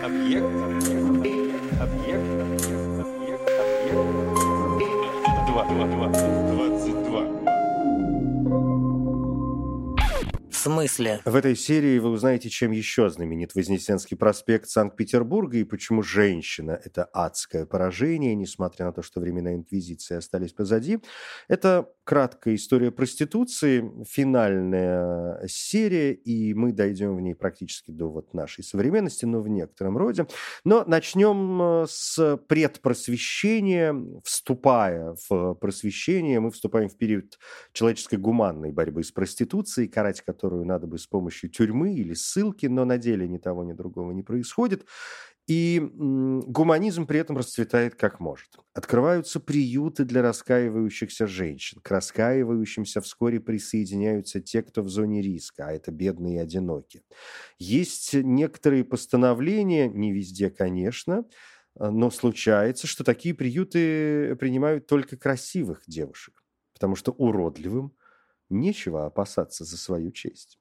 Объект. Объект. Объект. Объект. Объект. Два. Два. Два. Двадцать два. В смысле? В этой серии вы узнаете, чем еще знаменит Вознесенский проспект Санкт-Петербурга и почему женщина – это адское поражение, несмотря на то, что времена Инквизиции остались позади. Это краткая история проституции, финальная серия, и мы дойдем в ней практически до вот нашей современности, но в некотором роде. Но начнем э, с предпросвещения. Вступая в просвещение, мы вступаем в период человеческой гуманной борьбы с проституцией, карать которую надо бы с помощью тюрьмы или ссылки, но на деле ни того, ни другого не происходит. И гуманизм при этом расцветает как может. Открываются приюты для раскаивающихся женщин. К раскаивающимся вскоре присоединяются те, кто в зоне риска, а это бедные и одинокие. Есть некоторые постановления, не везде, конечно, но случается, что такие приюты принимают только красивых девушек, потому что уродливым Нечего опасаться за свою честь.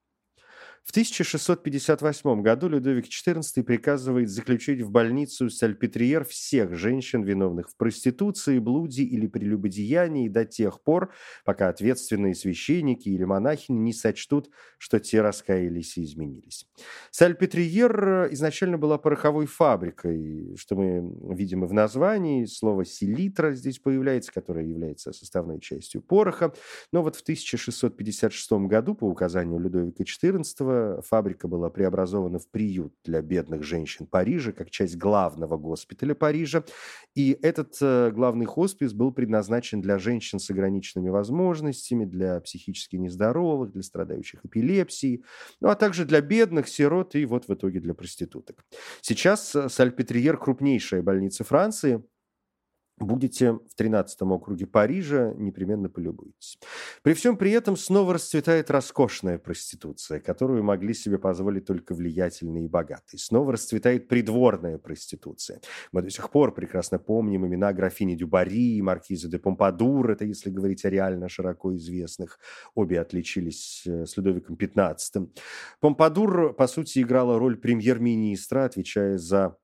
В 1658 году Людовик XIV приказывает заключить в больницу Сальпетриер всех женщин, виновных в проституции, блуде или прелюбодеянии до тех пор, пока ответственные священники или монахини не сочтут, что те раскаялись и изменились. Сальпетриер изначально была пороховой фабрикой, что мы видим и в названии. Слово «селитра» здесь появляется, которое является составной частью пороха. Но вот в 1656 году по указанию Людовика XIV фабрика была преобразована в приют для бедных женщин Парижа, как часть главного госпиталя Парижа. И этот э, главный хоспис был предназначен для женщин с ограниченными возможностями, для психически нездоровых, для страдающих эпилепсией, ну а также для бедных, сирот и вот в итоге для проституток. Сейчас э, Сальпетриер – крупнейшая больница Франции – будете в 13 округе Парижа, непременно полюбуетесь. При всем при этом снова расцветает роскошная проституция, которую могли себе позволить только влиятельные и богатые. Снова расцветает придворная проституция. Мы до сих пор прекрасно помним имена графини Дюбари и маркиза де Помпадур, это если говорить о реально широко известных. Обе отличились э, с Людовиком XV. Помпадур, по сути, играла роль премьер-министра, отвечая за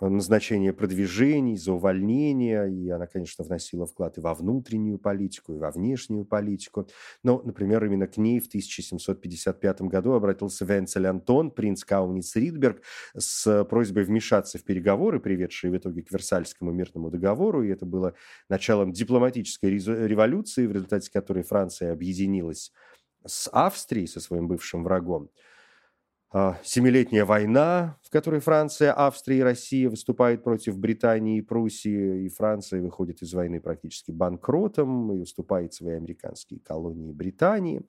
назначение продвижений, за увольнение, и она, конечно, вносила вклад и во внутреннюю политику, и во внешнюю политику. Но, например, именно к ней в 1755 году обратился Венцель Антон, принц Кауниц Ридберг, с просьбой вмешаться в переговоры, приведшие в итоге к Версальскому мирному договору, и это было началом дипломатической революции, в результате которой Франция объединилась с Австрией, со своим бывшим врагом. А, семилетняя война, в которой Франция, Австрия и Россия выступают против Британии и Пруссии, и Франция выходит из войны практически банкротом и уступает свои американские колонии Британии.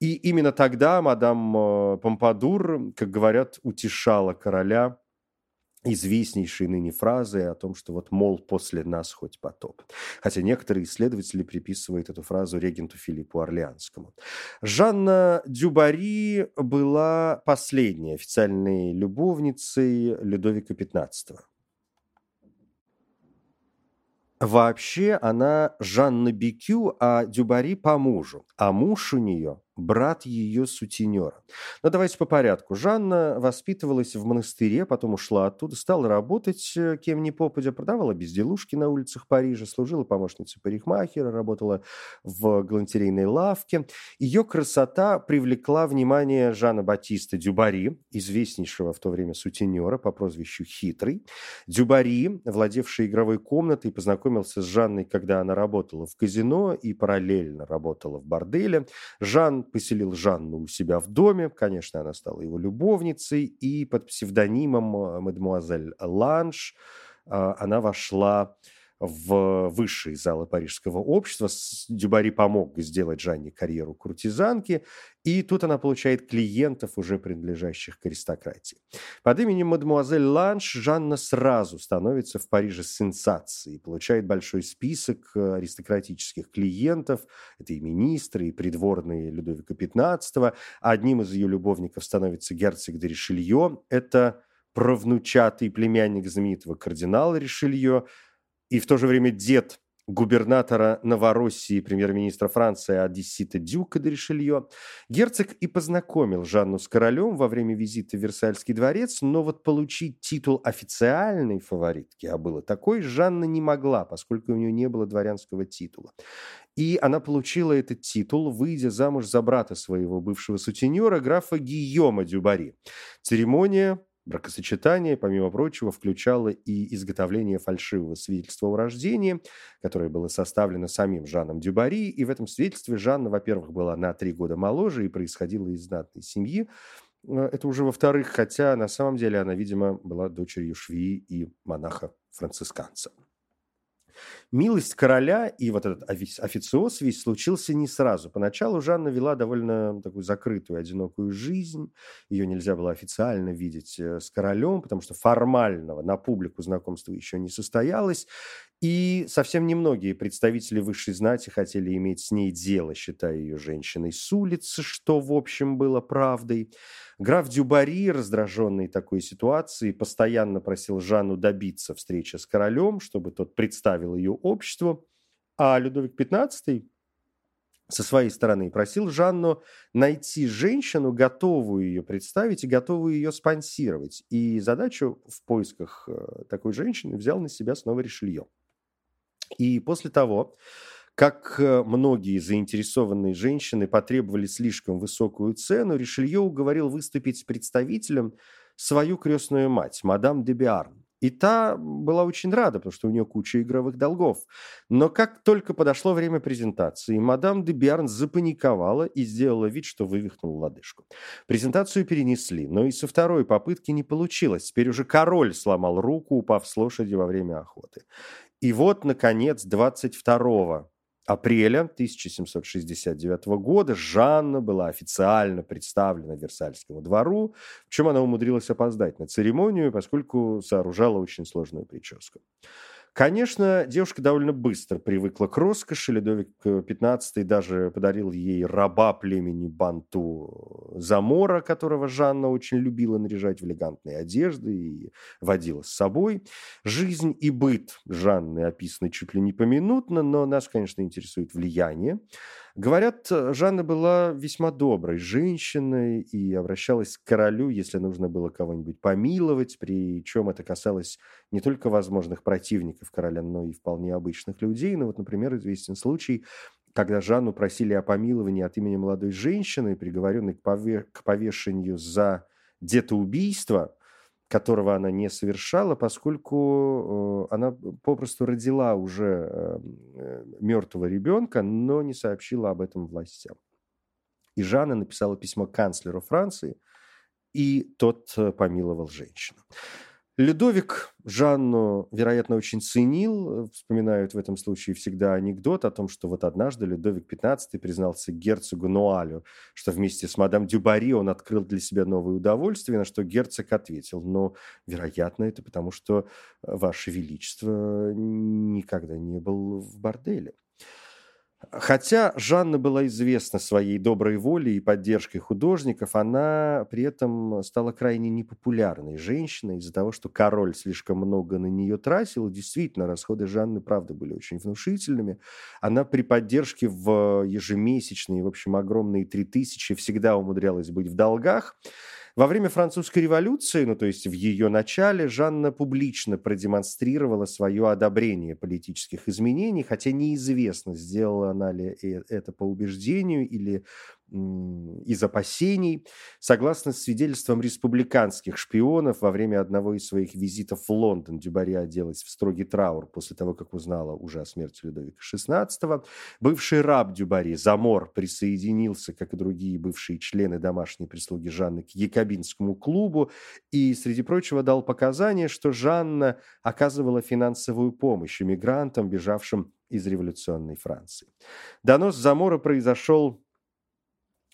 И именно тогда мадам э, Помпадур, как говорят, утешала короля известнейшие ныне фразы о том, что вот, мол, после нас хоть потоп. Хотя некоторые исследователи приписывают эту фразу регенту Филиппу Орлеанскому. Жанна Дюбари была последней официальной любовницей Людовика XV. Вообще она Жанна Бикю, а Дюбари по мужу. А муж у нее брат ее сутенера. Но давайте по порядку. Жанна воспитывалась в монастыре, потом ушла оттуда, стала работать э, кем ни попадя, продавала безделушки на улицах Парижа, служила помощницей парикмахера, работала в галантерейной лавке. Ее красота привлекла внимание Жана Батиста Дюбари, известнейшего в то время сутенера по прозвищу Хитрый. Дюбари, владевший игровой комнатой, познакомился с Жанной, когда она работала в казино и параллельно работала в борделе. Жан поселил Жанну у себя в доме. Конечно, она стала его любовницей. И под псевдонимом э, мадемуазель Ланш э, она вошла высшие залы парижского общества. Дюбари помог сделать Жанне карьеру куртизанки, и тут она получает клиентов, уже принадлежащих к аристократии. Под именем мадемуазель Ланш Жанна сразу становится в Париже сенсацией, получает большой список э, аристократических клиентов, это и министры, и придворные Людовика XV. Одним из ее любовников становится герцог де Ришелье, это правнучатый племянник знаменитого кардинала Ришелье, и в то же время дед губернатора Новороссии, премьер-министра Франции Одессита Дюка де Ришелье, герцог и познакомил Жанну с королем во время визита в Версальский дворец, но вот получить титул официальной фаворитки, а было такой, Жанна не могла, поскольку у нее не было дворянского титула. И она получила этот титул, выйдя замуж за брата своего бывшего сутенера, графа Гийома Дюбари. Церемония Бракосочетание, помимо прочего, включало и изготовление фальшивого свидетельства о рождении, которое было составлено самим Жаном Дюбари, и в этом свидетельстве Жанна, во-первых, была на три года моложе и происходила из знатной семьи, э, это уже во-вторых, хотя на самом деле она, видимо, была дочерью швеи и монаха-францисканца. Милость короля и вот этот официоз весь случился не сразу. Поначалу Жанна вела довольно такую закрытую, одинокую жизнь. Ее нельзя было официально видеть э, с королем, потому что формального на публику знакомства еще не состоялось. И совсем немногие представители высшей знати хотели иметь с ней дело, считая ее женщиной с улицы, что, в общем, было правдой. Граф Дюбари, раздраженный такой ситуацией, постоянно просил Жанну добиться встречи с королем, чтобы тот представил ее обществу. А Людовик XV со своей стороны просил Жанну найти женщину, готовую ее представить и готовую ее спонсировать. И задачу в поисках э, такой женщины взял на себя снова Ришелье. И после того, как э, многие заинтересованные женщины потребовали слишком высокую цену, Ришелье уговорил выступить с представителем свою крестную мать, мадам де Биарн. И та была очень рада, потому что у нее куча игровых долгов. Но как только подошло время презентации, мадам де Биарн запаниковала и сделала вид, что вывихнула лодыжку. Презентацию перенесли, но и со второй попытки не получилось. Теперь уже король сломал руку, упав с лошади во время охоты. И вот, наконец, 22 апреля 1769 года Жанна была официально представлена Версальскому двору, в чем она умудрилась опоздать на церемонию, поскольку сооружала очень сложную прическу. Конечно, девушка довольно быстро привыкла к роскоши. Ледовик XV даже подарил ей раба племени Банту Замора, которого Жанна очень любила наряжать в элегантные одежды и водила с собой. Жизнь и быт Жанны описаны чуть ли не поминутно, но нас, конечно, интересует влияние. Говорят, Жанна была весьма доброй женщиной и обращалась к королю, если нужно было кого-нибудь помиловать, причем это касалось не только возможных противников короля, но и вполне обычных людей. Ну вот, например, известен случай, когда Жанну просили о помиловании от имени молодой женщины, приговоренной к повешению за детоубийство, которого она не совершала, поскольку э, она попросту родила уже эм, э, мертвого ребенка, но не сообщила об этом властям. И Жанна написала письмо канцлеру Франции, и тот э, помиловал женщину. Людовик Жанну, вероятно, очень ценил. Вспоминают в этом случае всегда анекдот о том, что вот однажды Людовик XV признался герцогу Нуалю, что вместе с мадам Дюбари он открыл для себя новое удовольствие, на что герцог ответил, но, вероятно, это потому, что Ваше Величество никогда не был в борделе. Хотя Жанна была известна своей доброй волей и поддержкой художников, она при этом стала крайне непопулярной женщиной из-за того, что король слишком много на нее тратил. Действительно, расходы Жанны, правда, были очень внушительными. Она при поддержке в ежемесячные, в общем, огромные три тысячи всегда умудрялась быть в долгах. Во время французской революции, ну то есть в ее начале, Жанна публично продемонстрировала свое одобрение политических изменений, хотя неизвестно, сделала она ли э, это по убеждению или из опасений. Согласно свидетельствам республиканских шпионов, во время одного из своих визитов в Лондон Дюбари оделась в строгий траур после того, как узнала уже о смерти Людовика XVI. Бывший раб Дюбари, Замор, присоединился, как и другие бывшие члены домашней прислуги Жанны, к якобинскому клубу и, среди прочего, дал показания, что Жанна оказывала финансовую помощь иммигрантам, бежавшим из революционной Франции. Донос Замора произошел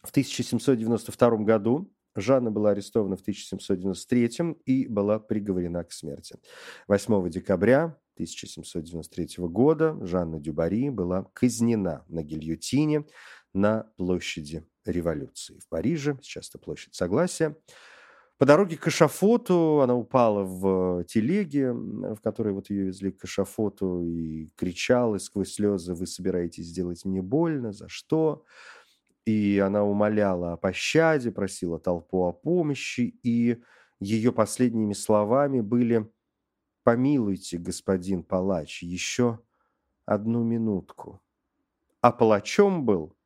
в 1792 году Жанна была арестована в 1793 и была приговорена к смерти. 8 декабря 1793 года Жанна Дюбари была казнена на гильотине на площади революции в Париже, сейчас это площадь Согласия. По дороге к эшафоту она упала в телеге, в которой вот ее везли к эшафоту, и кричала сквозь слезы, вы собираетесь сделать мне больно, за что? И она умоляла о пощаде, просила толпу о помощи, и ее последними словами были «Помилуйте, господин палач, еще одну минутку». А палачом был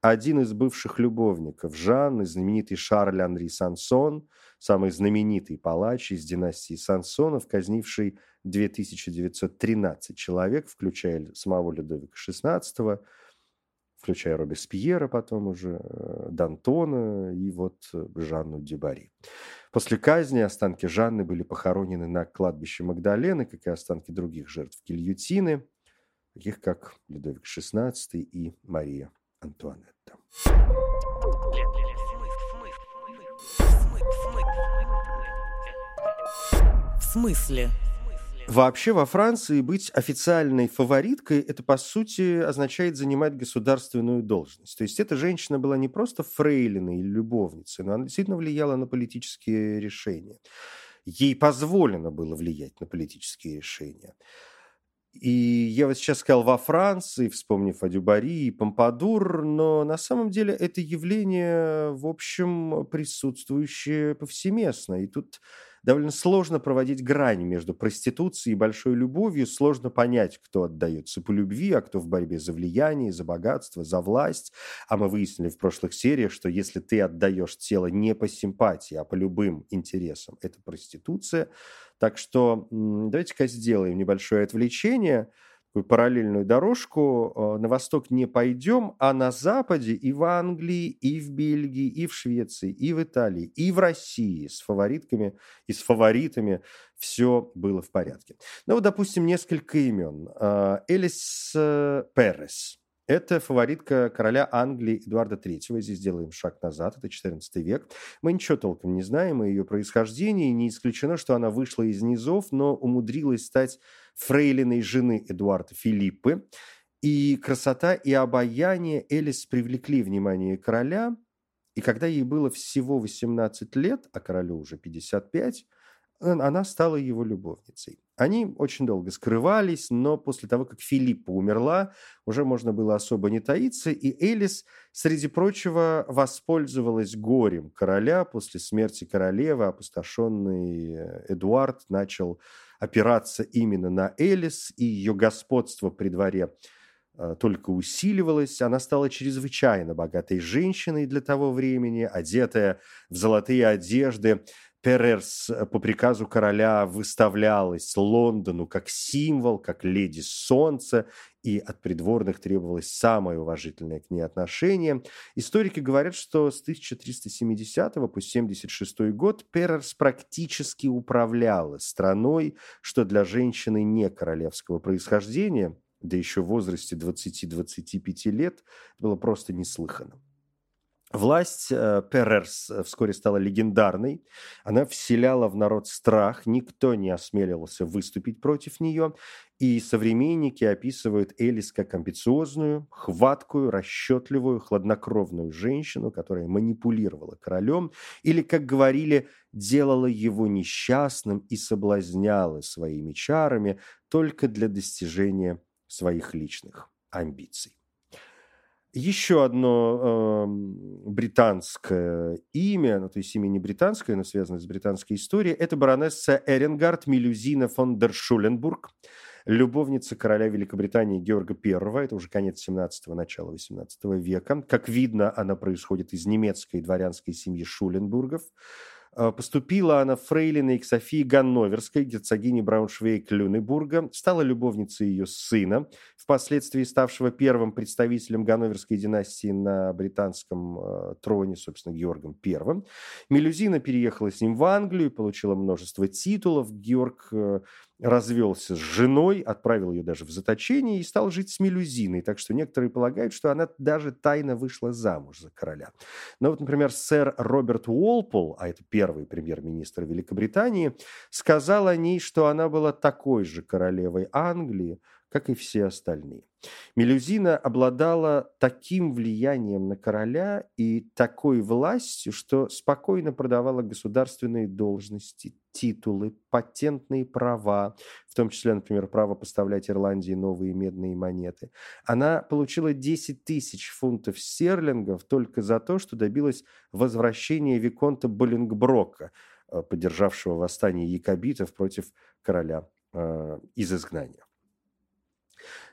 один из бывших любовников Жанны, знаменитый Шарль Анри Сансон, самый знаменитый палач из династии Сансонов, казнивший 2913 человек, включая самого Людовика XVI, включая Робеспьера потом уже, э, Д'Антона и вот Жанну Дюбари. После казни останки Жанны были похоронены на кладбище Магдалены, как и останки других жертв гильотины, таких как Людовик XVI и Мария Антуанетта. В смысле? Вообще во Франции быть официальной фавориткой – это, по сути, означает занимать государственную должность. То есть эта женщина была не просто фрейлиной или любовницей, но она действительно влияла на политические решения. Ей позволено было влиять на политические решения. И я вот сейчас сказал во Франции, вспомнив о Дюбари и Помпадур, но на самом деле это явление, в общем, присутствующее повсеместно. И тут довольно сложно проводить грань между проституцией и большой любовью. Сложно понять, кто отдается по любви, а кто в борьбе за влияние, за богатство, за власть. А мы выяснили в прошлых сериях, что если ты отдаешь тело не по симпатии, а по любым интересам, это проституция. Так что давайте-ка сделаем небольшое отвлечение, параллельную дорожку. Э, на восток не пойдем, а на западе и в Англии, и в Бельгии, и в Швеции, и в Италии, и в России с фаворитками и с фаворитами все было в порядке. Ну вот, допустим, несколько имен. Э, Элис э, Перес – это фаворитка короля Англии Эдуарда III. Здесь делаем шаг назад, это 14 век. Мы ничего толком не знаем о ее происхождении. Не исключено, что она вышла из низов, но умудрилась стать фрейлиной жены Эдуарда Филиппы. И красота и обаяние Элис привлекли внимание короля. И когда ей было всего 18 лет, а королю уже 55, она стала его любовницей. Они очень долго скрывались, но после того, как Филиппа умерла, уже можно было особо не таиться, и Элис, среди прочего, воспользовалась горем короля после смерти королевы, опустошенный э, Эдуард начал опираться именно на Элис, и ее господство при дворе э, только усиливалось. Она стала чрезвычайно богатой женщиной для того времени, одетая в золотые одежды, Перерс э, по приказу короля выставлялась Лондону как символ, как леди солнца, и от придворных требовалось самое уважительное к ней отношение. Историки говорят, что с 1370 по 76 год Перерс практически управляла страной, что для женщины не королевского происхождения, да еще в возрасте 20-25 лет, было просто неслыханно. Власть э, Перерс э, вскоре стала легендарной. Она вселяла в народ страх, никто не осмеливался выступить против нее. И современники описывают Элис как амбициозную, хваткую, расчетливую, хладнокровную женщину, которая манипулировала королем, или, как говорили, делала его несчастным и соблазняла своими чарами только для достижения своих личных амбиций. Еще одно э, британское имя, ну, то есть имя не британское, но связанное с британской историей, это баронесса Эренгард Мелюзина фон дер Шуленбург, любовница короля Великобритании Георга I, это уже конец 17-го, начало 18 века. Как видно, она происходит из немецкой дворянской семьи Шуленбургов. Э, поступила она фрейлиной к Софии Ганноверской, герцогине Брауншвейг-Люнебурга, стала любовницей ее сына, впоследствии ставшего первым представителем Ганноверской династии на британском э, троне, собственно, Георгом I. Мелюзина переехала с ним в Англию, получила множество титулов. Георг э, развелся с женой, отправил ее даже в заточение и стал жить с Мелюзиной. Так что некоторые полагают, что она даже тайно вышла замуж за короля. Но вот, например, сэр Роберт Уолпол, а это первый премьер-министр Великобритании, сказал о ней, что она была такой же королевой Англии, как и все остальные. Мелюзина обладала таким влиянием на короля и такой властью, что спокойно продавала государственные должности, титулы, патентные права, в том числе, например, право поставлять Ирландии новые медные монеты. Она получила 10 тысяч фунтов стерлингов только за то, что добилась возвращения Виконта Боллингброка, э, поддержавшего восстание якобитов против короля э, из изгнания.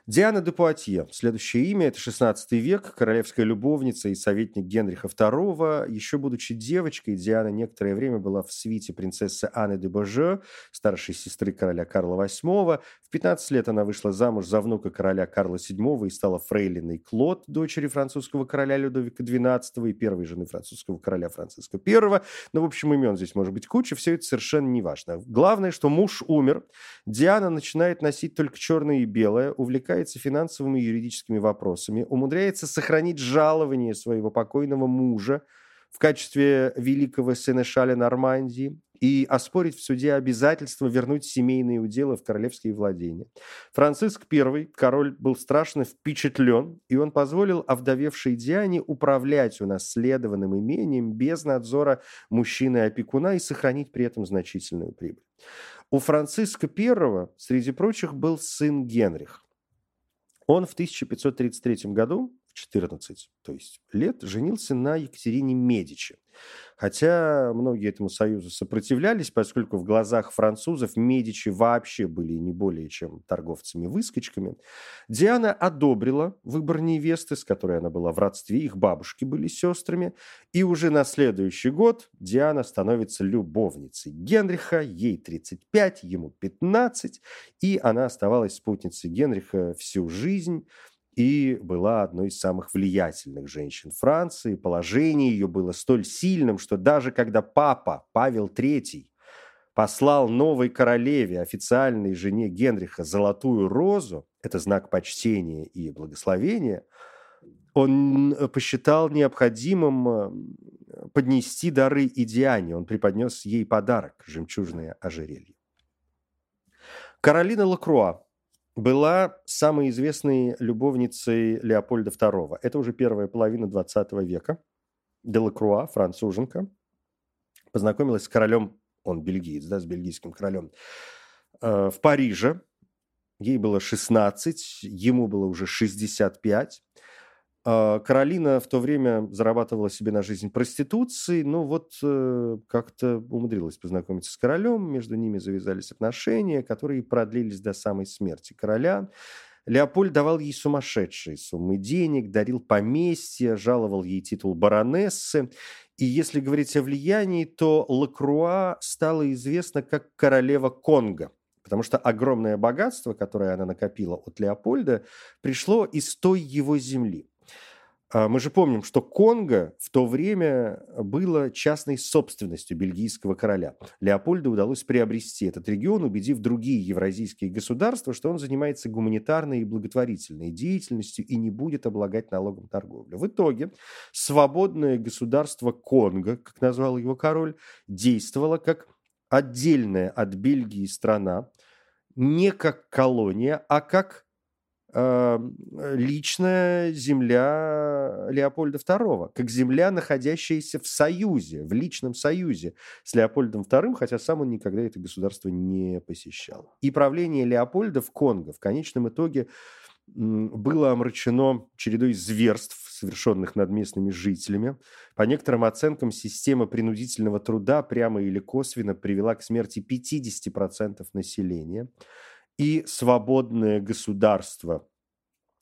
Диана де Пуатье. Следующее имя – это 16 век, королевская любовница и советник Генриха II. Еще будучи девочкой, Диана некоторое время была в свите принцессы Анны де Боже, старшей сестры короля Карла VIII. В 15 лет она вышла замуж за внука короля Карла VII и стала фрейлиной Клод, дочери французского короля Людовика XII и первой жены французского короля Франциска I. Ну, в общем, имен здесь может быть куча, все это совершенно не важно. Главное, что муж умер, Диана начинает носить только черное и белое, увлекается увлекается финансовыми и юридическими вопросами, умудряется сохранить жалование своего покойного мужа в качестве великого сенешаля Нормандии и оспорить в суде обязательство вернуть семейные уделы в королевские владения. Франциск I, король, был страшно впечатлен, и он позволил овдовевшей Диане управлять унаследованным имением без надзора мужчины-опекуна и сохранить при этом значительную прибыль. У Франциска I, среди прочих, был сын Генрих. Он в 1533 году, 14, то есть лет, женился на Екатерине Медичи. Хотя многие этому союзу сопротивлялись, поскольку в глазах французов Медичи вообще были не более чем торговцами-выскочками, Диана одобрила выбор невесты, с которой она была в родстве, их бабушки были сестрами, и уже на следующий год Диана становится любовницей Генриха, ей 35, ему 15, и она оставалась спутницей Генриха всю жизнь, и была одной из самых влиятельных женщин Франции. Положение ее было столь сильным, что даже когда папа Павел III послал новой королеве, официальной жене Генриха, золотую розу, это знак почтения и благословения, он э, посчитал необходимым э, поднести дары и Диане. Он преподнес ей подарок – жемчужное ожерелье. Каролина Лакруа была самой известной любовницей Леопольда II. Это уже первая половина 20 века. Делакруа, француженка, познакомилась с королем, он бельгиец, да, с бельгийским королем, э, в Париже. Ей было 16, ему было уже 65. А, Каролина в то время зарабатывала себе на жизнь проституцией, но вот э, как-то умудрилась познакомиться с королем, между ними завязались отношения, которые продлились до самой смерти короля. Леопольд давал ей сумасшедшие суммы денег, дарил поместья, жаловал ей титул баронессы. И если говорить о влиянии, то Лакруа стала известна как королева Конго, потому что огромное богатство, которое она накопила от Леопольда, пришло из той его земли. А, мы же помним, что Конго в то время было частной собственностью бельгийского короля. Леопольду удалось приобрести этот регион, убедив другие евразийские государства, что он занимается гуманитарной и благотворительной деятельностью и не будет облагать налогом торговлю. В итоге свободное государство Конго, как назвал его король, действовало как отдельная от Бельгии страна, не как колония, а как личная земля Леопольда II, как земля, находящаяся в союзе, в личном союзе с Леопольдом II, хотя сам он никогда это государство не посещал. И правление Леопольда в Конго в конечном итоге было омрачено чередой зверств, совершенных над местными жителями. По некоторым оценкам, система принудительного труда прямо или косвенно привела к смерти 50% населения и свободное государство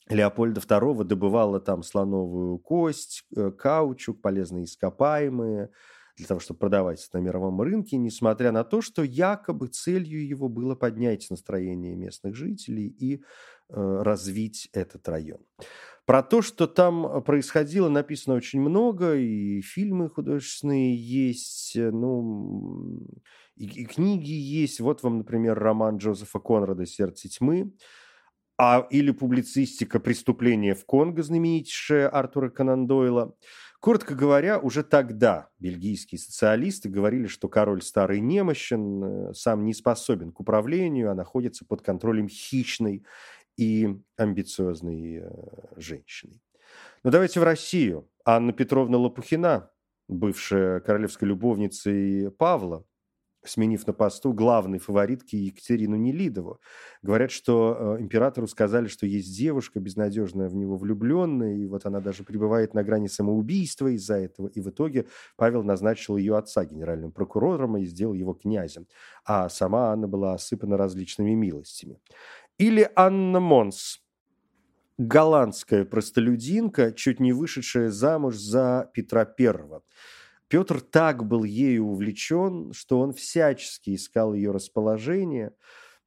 Леопольда II добывало там слоновую кость, э, каучук, полезные ископаемые, для того, чтобы продавать на мировом рынке, несмотря на то, что якобы целью его было поднять настроение местных жителей и э, развить этот район. Про то, что там происходило, написано очень много, и фильмы художественные есть, э, ну, и, и книги есть. Вот вам, например, роман Джозефа Конрада «Сердце тьмы», а, или публицистика «Преступление в Конго», знаменитейшая Артура Конан Дойла. Коротко говоря, уже тогда бельгийские социалисты говорили, что король старый немощен, э, сам не способен к управлению, а находится под контролем хищной и амбициозной э, женщиной. Но давайте в Россию. Анна Петровна Лопухина, бывшая королевской любовницей Павла, сменив на посту главной фаворитки Екатерину Нелидову. Говорят, что э, императору сказали, что есть девушка, безнадежно в него влюбленная, и вот она даже пребывает на грани самоубийства из-за этого. И в итоге Павел назначил ее отца генеральным прокурором и сделал его князем. А сама Анна была осыпана различными милостями. Или Анна Монс, голландская простолюдинка, чуть не вышедшая замуж за Петра Первого. Петр так был ею увлечен, что он всячески искал ее расположение,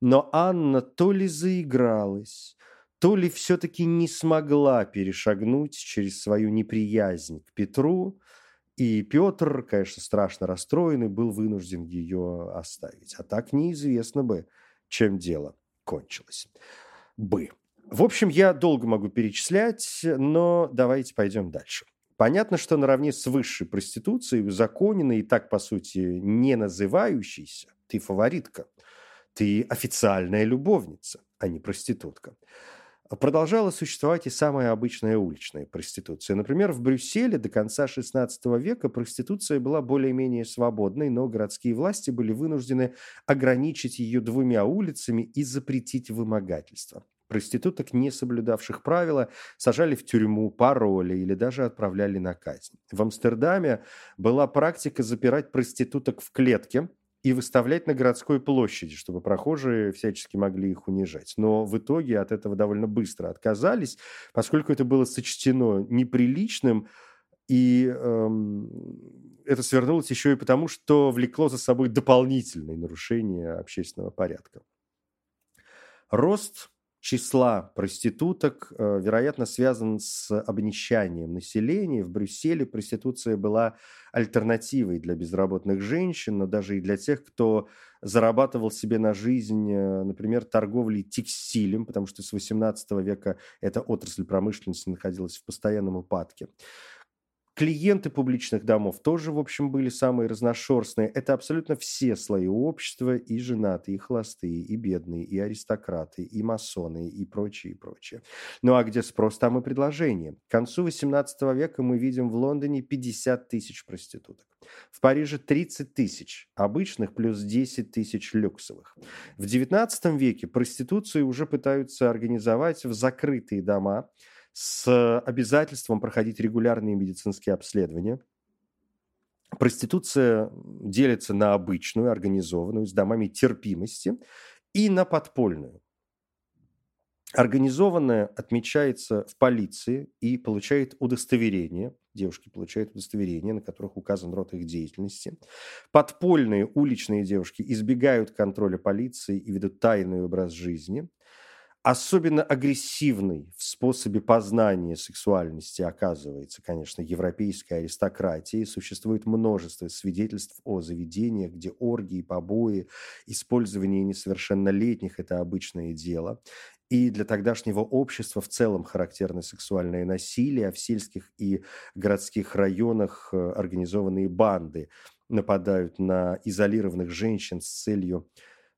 но Анна то ли заигралась, то ли все-таки не смогла перешагнуть через свою неприязнь к Петру, и Петр, конечно, страшно расстроенный, был вынужден ее оставить. А так неизвестно бы, чем дело кончилось бы. В общем, я долго могу перечислять, но давайте пойдем дальше. Понятно, что наравне с высшей проституцией, узаконенной и так, по сути, не называющейся, ты фаворитка, ты официальная любовница, а не проститутка. Продолжала существовать и самая обычная уличная проституция. Например, в Брюсселе до конца XVI века проституция была более-менее свободной, но городские власти были вынуждены ограничить ее двумя улицами и запретить вымогательство. Проституток, не соблюдавших правила, сажали в тюрьму, пароли или даже отправляли на казнь. В Амстердаме была практика запирать проституток в клетке и выставлять на городской площади, чтобы прохожие всячески могли их унижать. Но в итоге от этого довольно быстро отказались, поскольку это было сочтено неприличным, и эм, это свернулось еще и потому, что влекло за собой дополнительные нарушения общественного порядка. Рост числа проституток, э, вероятно, связан с обнищанием населения. В Брюсселе проституция была альтернативой для безработных женщин, но даже и для тех, кто зарабатывал себе на жизнь, э, например, торговлей текстилем, потому что с XVIII века эта отрасль промышленности находилась в постоянном упадке. Клиенты публичных домов тоже, в общем, были самые разношерстные. Это абсолютно все слои общества, и женатые, и холостые, и бедные, и аристократы, и масоны, и прочее, и прочее. Ну а где спрос, там и предложение. К концу XVIII века мы видим в Лондоне 50 тысяч проституток. В Париже 30 тысяч обычных плюс 10 тысяч люксовых. В XIX веке проституцию уже пытаются организовать в закрытые дома – с обязательством проходить регулярные медицинские обследования. Проституция делится на обычную, организованную, с домами терпимости, и на подпольную. Организованная отмечается в полиции и получает удостоверение. Девушки получают удостоверение, на которых указан род их деятельности. Подпольные уличные девушки избегают контроля полиции и ведут тайный образ жизни – Особенно агрессивной в способе познания сексуальности оказывается, конечно, европейская аристократия. Существует множество свидетельств о заведениях, где оргии, побои, использование несовершеннолетних – это обычное дело. И для тогдашнего общества в целом характерно сексуальное насилие, а в сельских и городских районах э, организованные банды нападают на изолированных женщин с целью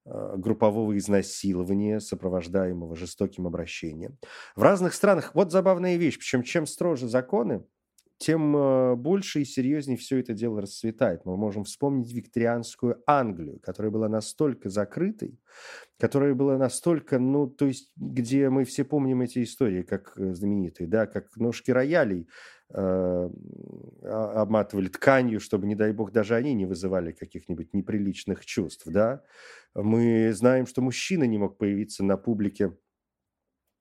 группового изнасилования, сопровождаемого жестоким обращением. В разных странах, вот забавная вещь, причем чем строже законы, тем э, больше и серьезнее все это дело расцветает. Мы можем вспомнить викторианскую Англию, которая была настолько закрытой, которая была настолько, ну, то есть, где мы все помним эти истории, как э, знаменитые, да, как ножки роялей э, обматывали тканью, чтобы, не дай бог, даже они не вызывали каких-нибудь неприличных чувств, да. Мы знаем, что мужчина не мог появиться на публике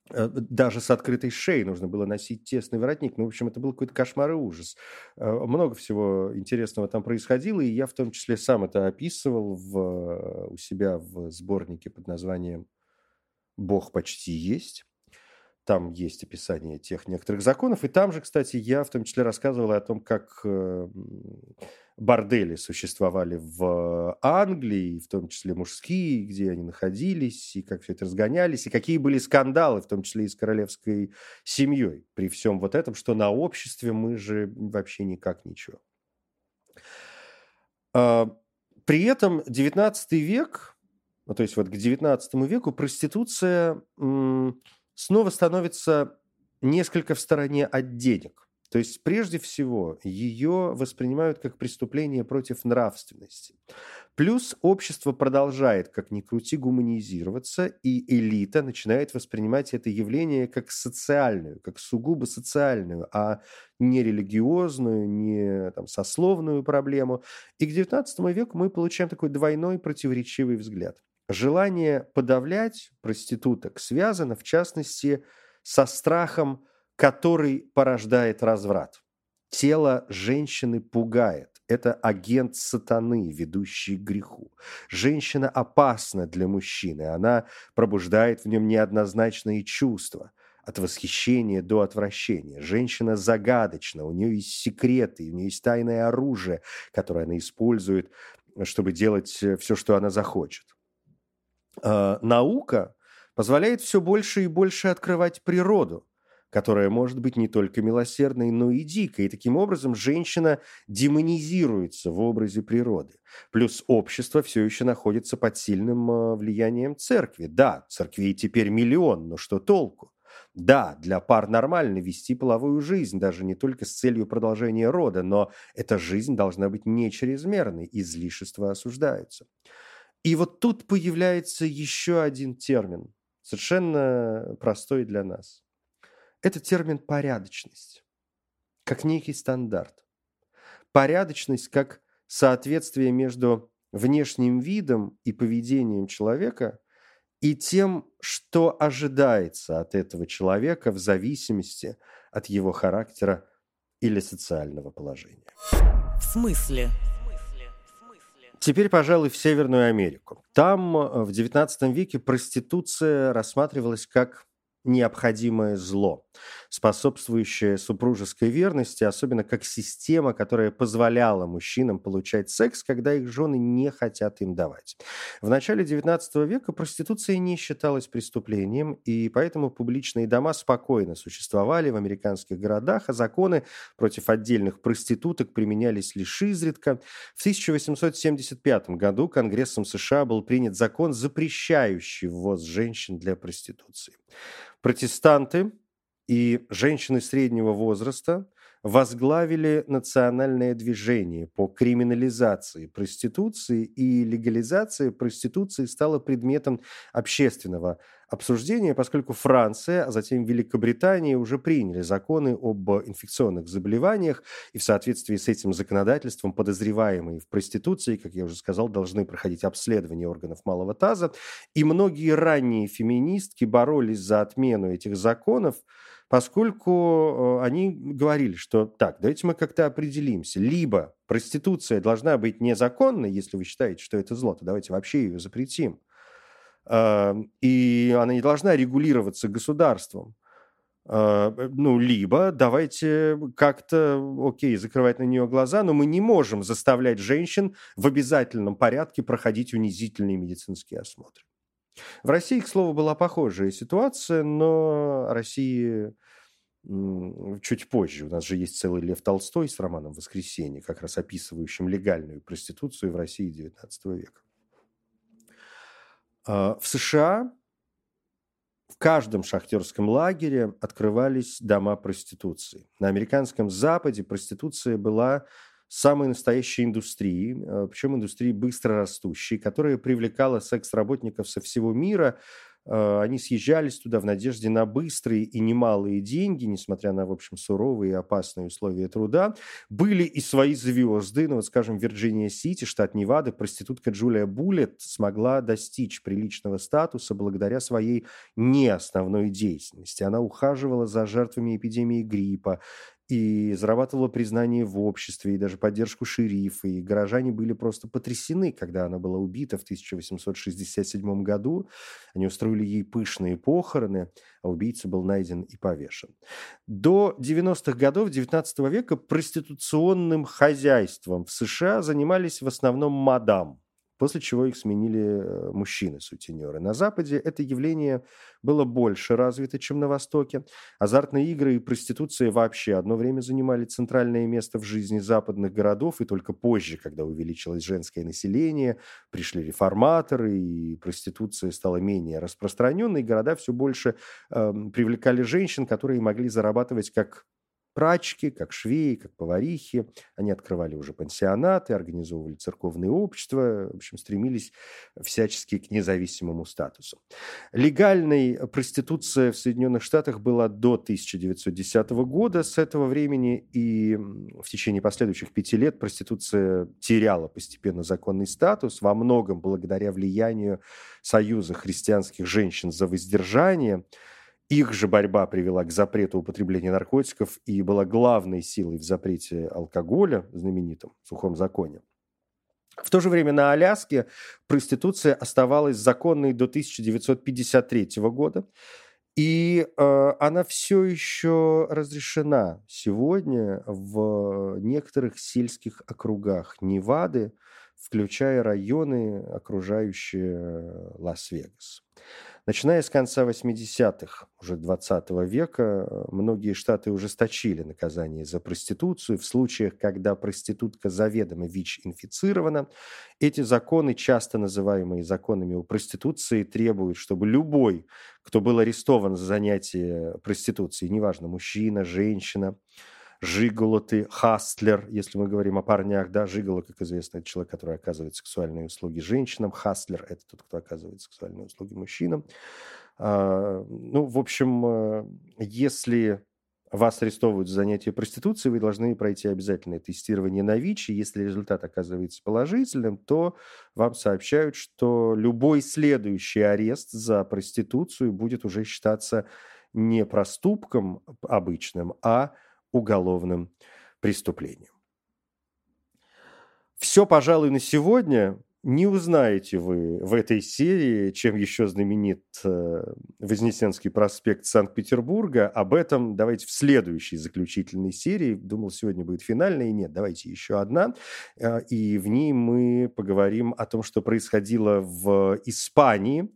э, даже с открытой шеей нужно было носить тесный воротник. Ну, в общем, это был какой-то кошмар и ужас. Э, много всего интересного там происходило, и я в том числе сам это описывал в, у себя в сборнике под названием «Бог почти есть». Там есть описание тех некоторых законов. И там же, кстати, я в том числе рассказывал о том, как э, бордели существовали в Англии, в том числе мужские, где они находились, и как все это разгонялись, и какие были скандалы, в том числе и с королевской семьей. При всем вот этом, что на обществе мы же вообще никак ничего. А, при этом 19 век, то есть вот к 19 веку проституция снова становится несколько в стороне от денег. То есть, прежде всего, ее воспринимают как преступление против нравственности. Плюс общество продолжает, как ни крути, гуманизироваться, и элита начинает воспринимать это явление как социальную, как сугубо социальную, а не религиозную, не там, сословную проблему. И к XIX веку мы получаем такой двойной противоречивый взгляд. Желание подавлять проституток связано, в частности, со страхом который порождает разврат. Тело женщины пугает. Это агент сатаны, ведущий к греху. Женщина опасна для мужчины. Она пробуждает в нем неоднозначные чувства. От восхищения до отвращения. Женщина загадочна, у нее есть секреты, у нее есть тайное оружие, которое она использует, чтобы делать все, что она захочет. А, наука позволяет все больше и больше открывать природу которая может быть не только милосердной, но и дикой. И таким образом женщина демонизируется в образе природы. Плюс общество все еще находится под сильным э, влиянием церкви. Да, церквей теперь миллион, но что толку? Да, для пар нормально вести половую жизнь, даже не только с целью продолжения рода, но эта жизнь должна быть не чрезмерной, излишества осуждаются. И вот тут появляется еще один термин, совершенно простой для нас. Это термин «порядочность», как некий стандарт. Порядочность как соответствие между внешним видом и поведением человека и тем, что ожидается от этого человека в зависимости от его характера или социального положения. В смысле? Теперь, пожалуй, в Северную Америку. Там э, в XIX веке проституция рассматривалась как необходимое зло, способствующее супружеской верности, особенно как система, которая позволяла мужчинам получать секс, когда их жены не хотят им давать. В начале XIX века проституция не считалась преступлением, и поэтому публичные дома спокойно существовали в американских городах, а законы против отдельных проституток применялись лишь изредка. В 1875 году Конгрессом США был принят закон, запрещающий ввоз женщин для проституции протестанты и женщины среднего возраста возглавили национальное движение по криминализации проституции, и легализация проституции стала предметом общественного обсуждения, поскольку Франция, а затем Великобритания уже приняли законы об инфекционных заболеваниях, и в соответствии с этим законодательством подозреваемые в проституции, как я уже сказал, должны проходить обследование органов малого таза, и многие ранние феминистки боролись за отмену этих законов, поскольку э, они говорили, что так, давайте мы как-то определимся. Либо проституция должна быть незаконной, если вы считаете, что это зло, то давайте вообще ее запретим. И она не должна регулироваться государством. А, ну, либо давайте как-то, окей, закрывать на нее глаза, но мы не можем заставлять женщин в обязательном порядке проходить унизительные медицинские осмотры. В России, к слову, была похожая ситуация, но России чуть позже. У нас же есть целый Лев Толстой с романом «Воскресенье», как раз описывающим легальную проституцию в России XIX века. А, в США в каждом шахтерском лагере открывались дома проституции. На американском Западе проституция была самой настоящей индустрией, а, причем индустрией быстро растущей, которая привлекала секс-работников со всего мира – а, они съезжались туда в надежде на быстрые и немалые деньги, несмотря на, в общем, суровые и опасные условия труда. Были и свои звезды, ну вот, скажем, Вирджиния-Сити, штат Невада, проститутка Джулия Буллет смогла достичь приличного статуса благодаря своей неосновной деятельности. Она ухаживала за жертвами эпидемии гриппа, и зарабатывала признание в обществе и даже поддержку шерифа. И горожане были просто потрясены, когда она была убита в 1867 году. Они устроили ей пышные похороны, а убийца был найден и повешен. До 90-х годов XIX века проституционным хозяйством в США занимались в основном мадам, после чего их сменили э, мужчины-сутенеры. На Западе это явление было больше развито, чем на Востоке. Азартные игры и проституция вообще одно время занимали центральное место в жизни западных городов, и только позже, когда увеличилось женское население, пришли реформаторы, и проституция стала менее распространенной, города все больше э, привлекали женщин, которые могли зарабатывать как прачки, как швеи, как поварихи. Они открывали уже пансионаты, организовывали церковные общества, в общем, стремились всячески к независимому статусу. Легальной проституция в Соединенных Штатах была до 1910 года. С этого времени и в течение последующих пяти лет проституция теряла постепенно законный статус, во многом благодаря влиянию Союза христианских женщин за воздержание – их же борьба привела к запрету употребления наркотиков и была главной силой в запрете алкоголя, знаменитом сухом законе. В то же время на Аляске проституция оставалась законной до 1953 года, и э, она все еще разрешена сегодня в некоторых сельских округах Невады, включая районы, окружающие Лас-Вегас. Начиная с конца 80-х, уже 20 века, многие штаты ужесточили наказание за проституцию. В случаях, когда проститутка заведомо ВИЧ-инфицирована, эти законы, часто называемые законами о проституции, требуют, чтобы любой, кто был арестован за занятие проституцией, неважно, мужчина, женщина, Жиголо ты, хастлер, если мы говорим о парнях, да, жиголо, как известно, это человек, который оказывает сексуальные услуги женщинам, хастлер – это тот, кто оказывает сексуальные услуги мужчинам. А, ну, в общем, э, если вас арестовывают за занятие проституцией, вы должны пройти обязательное тестирование на ВИЧ, и если результат оказывается положительным, то вам сообщают, что любой следующий арест за проституцию будет уже считаться не проступком обычным, а уголовным преступлением. Все, пожалуй, на сегодня. Не узнаете вы в этой серии, чем еще знаменит э, Вознесенский проспект Санкт-Петербурга. Об этом давайте в следующей заключительной серии. Думал, сегодня будет финальная. Нет, давайте еще одна. Э, и в ней мы поговорим о том, что происходило в Испании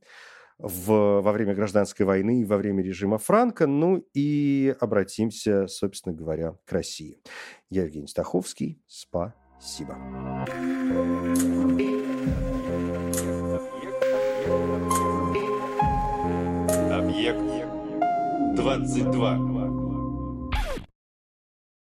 в, во время гражданской войны и во время режима Франка. Ну и обратимся, собственно говоря, к России. Я Евгений Стаховский. Спасибо. Объект 22.